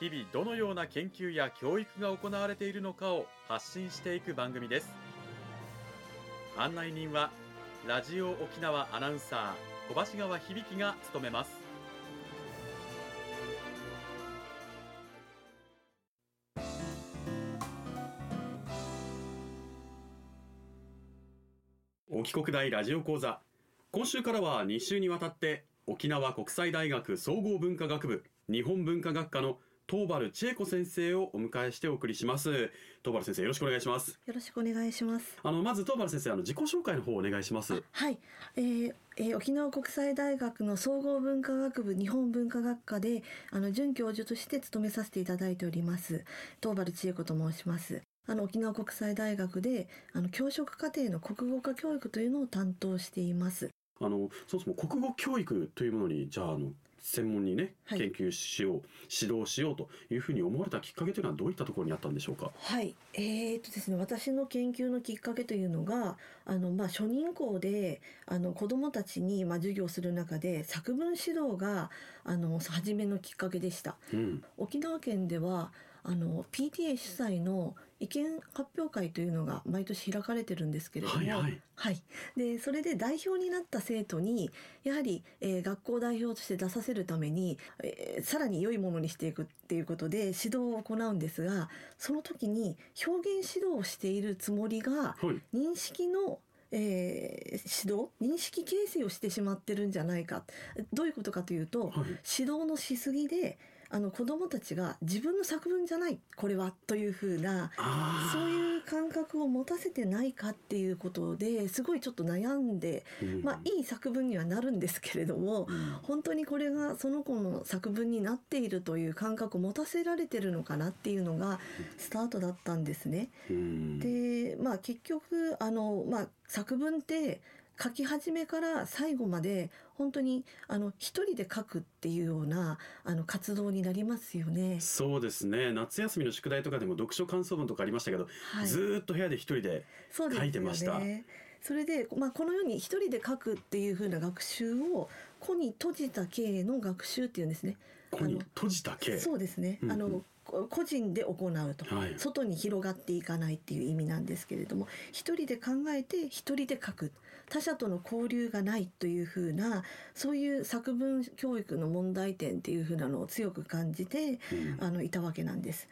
日々どのような研究や教育が行われているのかを発信していく番組です。案内人はラジオ沖縄アナウンサー小橋川響が務めます。沖国大ラジオ講座。今週からは2週にわたって沖縄国際大学総合文化学部日本文化学科の東原千恵子先生をお迎えしてお送りします。東原先生よろしくお願いします。よろしくお願いします。あのまず東原先生あの自己紹介の方お願いします。はい、えーえー、沖縄国際大学の総合文化学部日本文化学科であの准教授として務めさせていただいております東原千恵子と申します。あの沖縄国際大学であの教職課程の国語科教育というのを担当しています。あのそもそも国語教育というものにじゃああの専門にね、はい。研究しよう指導しようというふうに思われたきっかけというのはどういったところにあったんでしょうか？はい、えー、とですね私の研究のきっかけというのがあの、まあ、初任校であの子どもたちに、まあ、授業する中で作文指導があの初めのきっかけでした。うん。沖縄県ではあの PTA 主催の意見発表会というのが毎年開かれてるんですけれども、はいはい。はい。でそれで代表になった生徒にやはり、えー学校代表として出させるために、えーさらに良いものにしていくっていうことで指導を行うんですがその時に表現指導をしているつもりがはい。認識のえー指導認識形成をしてしまってるんじゃないか。どういうことかというと、はい。指導のしすぎであの子どもたちが自分の作文じゃないこれはというふうなあそういう感覚を持たせてないかっていうことですごいちょっと悩んで、うん。まあいい作文にはなるんですけれども、本当にこれがその子の作文になっているという感覚を持たせられてるのかなっていうのがスタートだったんですね。うん。でまあ結局あの、まあ、作文って書き始めから最後まで本当にあの一人で書くっていうようなあの活動になりますよね。そうですね夏休みの宿題とかでも読書感想文とかありましたけど、はいずーっと部屋で一人で書いてましたそれで、まあ、このように一人で書くっていう風な学習を個に閉じた系の学習っていうんですね。ここに閉じた系そうですね、うんうん。あのこ個人で行うと、はい。外に広がっていかないっていう意味なんですけれども一人で考えて一人で書く。他者との交流がないというふうなそういう作文教育の問題点っていうふうなのを強く感じて、うん。あのいたわけなんです。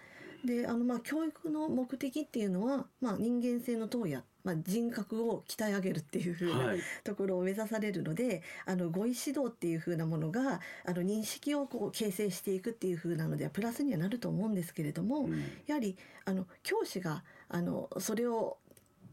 であのまあ教育の目的っていうのは、まあ、人間性の投野、まあ、人格を鍛え上げるっていうふうな、はい。ところを目指されるのであの語彙指導っていう風なものがあの認識をこう形成していくっていう風なのではプラスにはなると思うんですけれども、うん。やはりあの教師があのそれを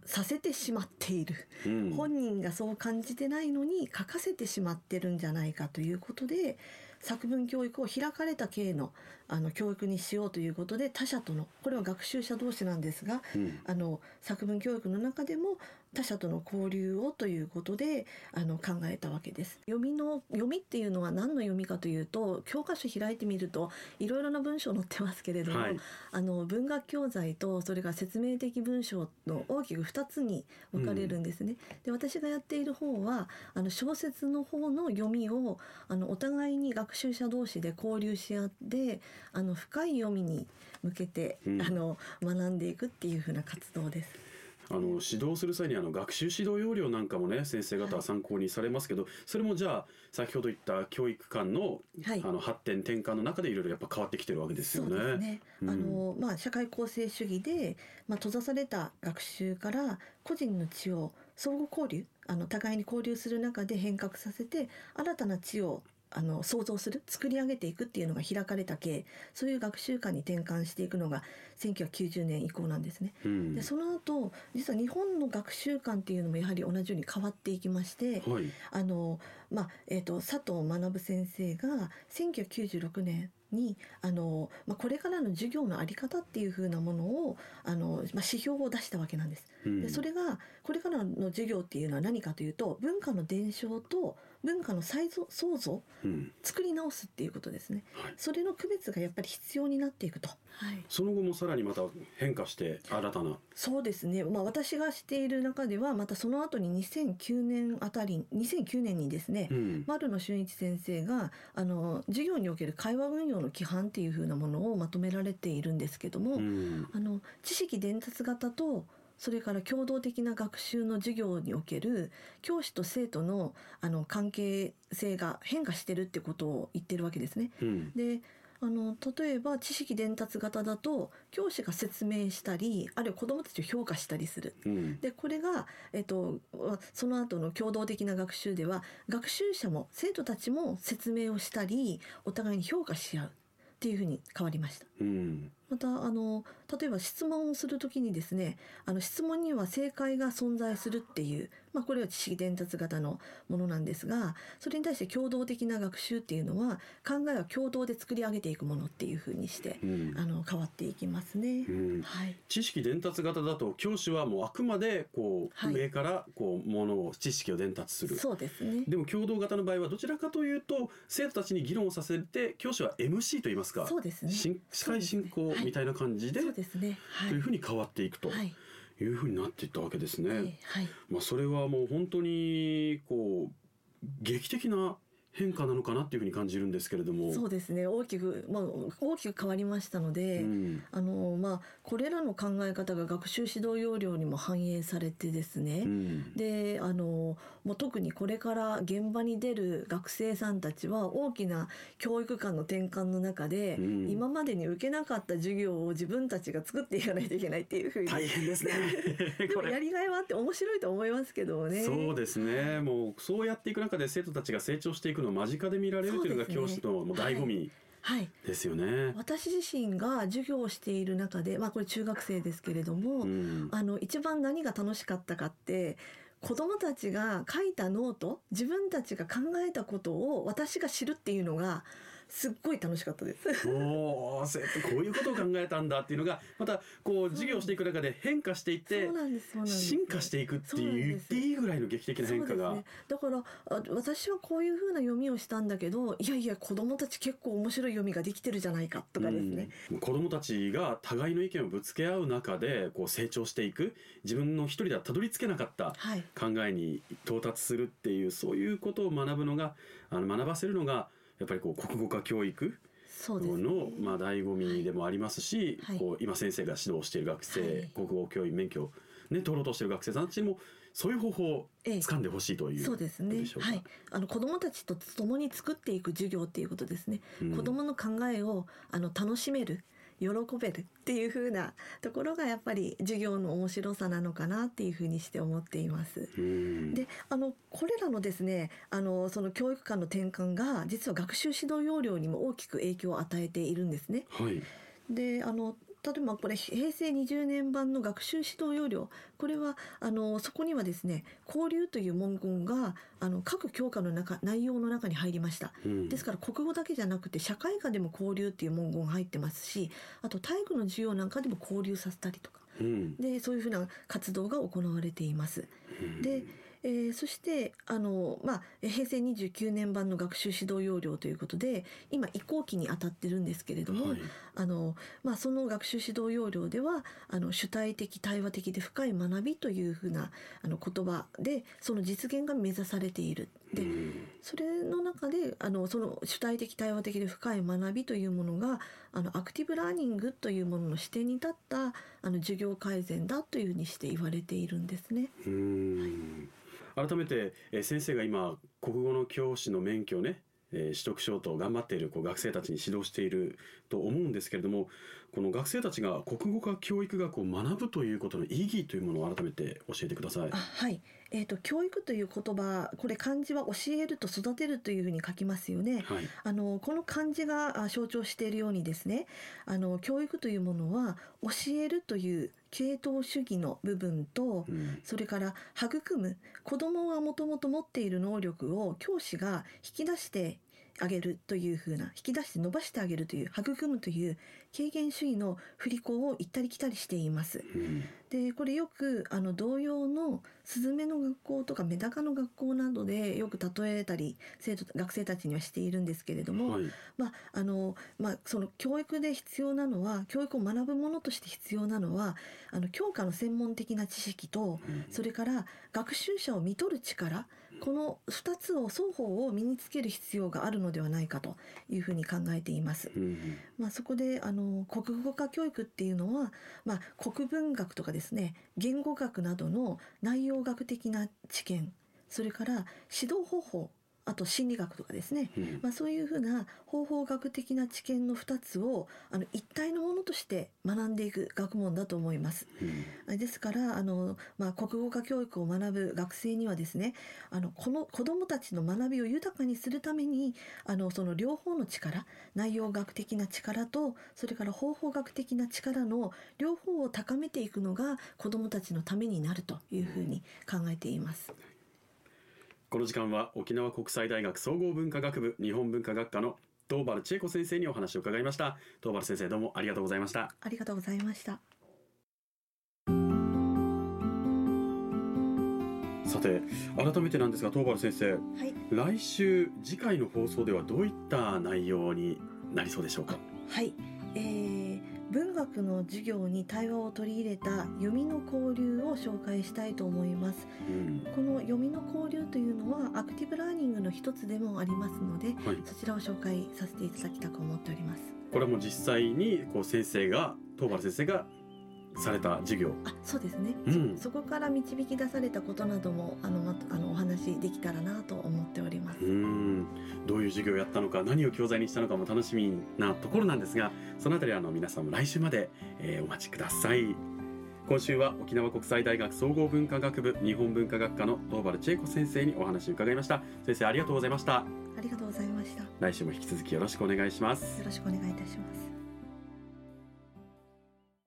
させてしまっている、うん。本人がそう感じてないのに書かせてしまってるんじゃないかということで作文教育を開かれた系のあの教育にしようということで他者とのこれは学習者同士なんですが、うん。あの作文教育の中でも他者との交流をということであの考えたわけです。読みの読みっていうのは何の読みかというと教科書開いてみるといろいろな文章載ってますけれども、はいあの文学教材とそれが説明的文章の大きく2つに分かれるんですね。で私がやっている方はあの小説の方の読みをあのお互いに学習者同士で交流し合ってあの深い読みに向けて、うんあの学んでいくっていう風な活動です。あの指導する際にあの学習指導要領なんかもね先生方は参考にされますけど、それもじゃあ先ほど言った教育観の,、はいあの発展転換の中でいろいろやっぱ変わってきてるわけですよね。そうですね。うんあのまあ社会構成主義でまあ閉ざされた学習から個人の知を相互交流、あの互いに交流する中で変革させて新たな知をあの創造する？作り上げていくっていうのが開かれた系そういう学習観に転換していくのが1990年以降なんですね。うんでその後実は日本の学習観っていうのもやはり同じように変わっていきまして、はいあのまあえー、と佐藤学先生が1996年にあの、まあ、これからの授業の在り方っていう風なものをあの、まあ、指標を出したわけなんです。うんでそれがこれからの授業っていうのは何かというと文化の伝承と文化の再造創造うん。作り直すっていうことですね。はい。それの区別がやっぱり必要になっていくと。はい、その後もさらにまた変化して新たな。そうですね、まあ、私がしている中ではまたその後に2009年あたり2009年にですね、うん。丸野俊一先生があの授業における会話運用の規範っていう風なものをまとめられているんですけども、うん。あの知識伝達型とそれから共同的な学習の授業における教師と生徒のあの関係性が変化してるってことを言ってるわけですね。うんであの例えば知識伝達型だと教師が説明したりあるいは子どもたちを評価したりする。うんでこれが、えっと、その後の共同的な学習では学習者も生徒たちも説明をしたりお互いに評価し合うっていうふうに変わりました。うんまたあの例えば質問をするときにですねあの質問には正解が存在するっていう、まあ、これは知識伝達型のものなんですがそれに対して共同的な学習っていうのは考えは共同で作り上げていくものっていうふうにしてうん。あの変わっていきますね。うん。はい。知識伝達型だと教師はもうあくまでこう、はい。上からこうものを知識を伝達する。そうですね。でも共同型の場合はどちらかというと生徒たちに議論をさせて教師は MC と言いますかそうですね。司会進行みたいな感じでそうですね。はい。というふうに変わっていくとはい。いうふうになっていったわけですね。ええはい。まあ、それはもう本当にこう劇的な変化なのかなっていうふうに感じるんですけれども。そうですね。大きく、まあ、大きく変わりましたので、うん。あのまあ、これらの考え方が学習指導要領にも反映されてですね、うん。であのもう特にこれから現場に出る学生さんたちは大きな教育観の転換の中で、うん。今までに受けなかった授業を自分たちが作っていかないといけないっていうふうに。大変ですね。でもやりがいはあって面白いと思いますけどね。そうですね。もうそうやっていく中で生徒たちが成長していくのを間近で見られるというのが教師の醍醐味はい。ですよね。私自身が授業をしている中で、まあ、これ中学生ですけれども、うん。あの一番何が楽しかったかって子どもたちが書いたノート自分たちが考えたことを私が知るっていうのがすっごい楽しかったです。おー生徒こういうことを考えたんだっていうのがまたこう授業していく中で変化していって進化していくっていう言っていいぐらいの劇的な変化が。ね、だからあ私はこういうふうな読みをしたんだけどいやいや子どもたち結構面白い読みができてるじゃないかとかですね、うん。子どもたちが互いの意見をぶつけ合う中でこう成長していく。自分の一人ではたどり着けなかったはい。考えに到達するっていうそういうことを学ぶのがあの学ばせるのがやっぱりこう国語化教育そうですね。の、まあ、醍醐味でもありますし、はい。こう今先生が指導している学生、はい。国語教員免許を、ね、取ろうとしている学生さんたちにもそういう方法をええ。掴んでほしいというそうですね。はい。あの子どもたちと共に作っていく授業っていうことですね、うん。子どもの考えをあの楽しめる喜べるっていう風なところがやっぱり授業の面白さなのかなっていう風にして思っています。うんであのこれらのですねあのその教育観の転換が実は学習指導要領にも大きく影響を与えているんですね。はいであの例えばこれ平成20年版の学習指導要領。これはあのそこにはですね交流という文言があの各教科の中内容の中に入りました。うん。ですから国語だけじゃなくて社会科でも交流っていう文言が入ってますしあと体育の授業なんかでも交流させたりとか。うん。でそういうふうな活動が行われています。うん。で、えーそしてあの、まあ、えー平成29年版の学習指導要領ということで今移行期に当たってるんですけれども、はいあのまあ、その学習指導要領ではあの主体的対話的で深い学びというふうなあの言葉でその実現が目指されている。でうんそれの中であのその主体的対話的で深い学びというものがあのアクティブラーニングというものの視点に立ったあの授業改善だというふうにして言われているんですね。うん改めて、えー先生が今国語の教師の免許をね、えー取得しようと頑張っているこう学生たちに指導していると思うんですけれどもこの学生たちが国語科教育学を学ぶということの意義というものを改めて教えてくださいあ。はい、えー、と教育という言葉これ漢字は教えると育てるというふうに書きますよね。はい、あのこの漢字があ象徴しているようにですねあの教育というものは教えるという系統主義の部分とうんそれから育む子どもがもともと持っている能力を教師が引き出してあげるというふうな引き出して伸ばしてあげるという育むという軽減主義の振り子を行ったり来たりしています。うんでこれよくあの同様のスズメの学校とかメダカの学校などでよく例えたり生徒学生たちにはしているんですけれども、はい。まああのまあ、その教育で必要なのは教育を学ぶものとして必要なのはあの教科の専門的な知識とうん。それから学習者を見取る力この2つを双方を身につける必要があるのではないかというふうに考えています。うんまあ、そこであの国語化教育っていうのは、まあ、国文学とかですね言語学などの内容学的な知見それから指導方法あと心理学とかですね、うんまあ、そういうふうな方法学的な知見の2つをあの一体のものとして学んでいく学問だと思います。うんあですからあの、まあ、国語科教育を学ぶ学生にはですねあのこの子どもたちの学びを豊かにするためにあのその両方の力内容学的な力とそれから方法学的な力の両方を高めていくのが子どもたちのためになるというふうに考えています。この時間は沖縄国際大学総合文化学部日本文化学科の東原千恵子先生にお話を伺いました。東原先生どうもありがとうございました。ありがとうございました。さて改めてなんですが東原先生はい、来週次回の放送ではどういった内容になりそうでしょうか？はい、えー文学の授業に対話を取り入れた読みの交流を紹介したいと思います。うん。この読みの交流というのはアクティブラーニングの一つでもありますのではい。そちらを紹介させていただきたく思っております。これはもう実際にこう先生が東原先生がされた授業。あそうですね、うん。そこから導き出されたことなどもあのまあのお話できたらなと思っております、いう授業をやったのか何を教材にしたのかも楽しみなところなんですがそのあたりはあの皆さんも来週まで、えーお待ちください。今週は沖縄国際大学総合文化学部日本文化学科の東原千恵子先生にお話を伺いました。先生ありがとうございました。ありがとうございました。よ来週も引き続きよろしくお願いします。ろしくお願いいたします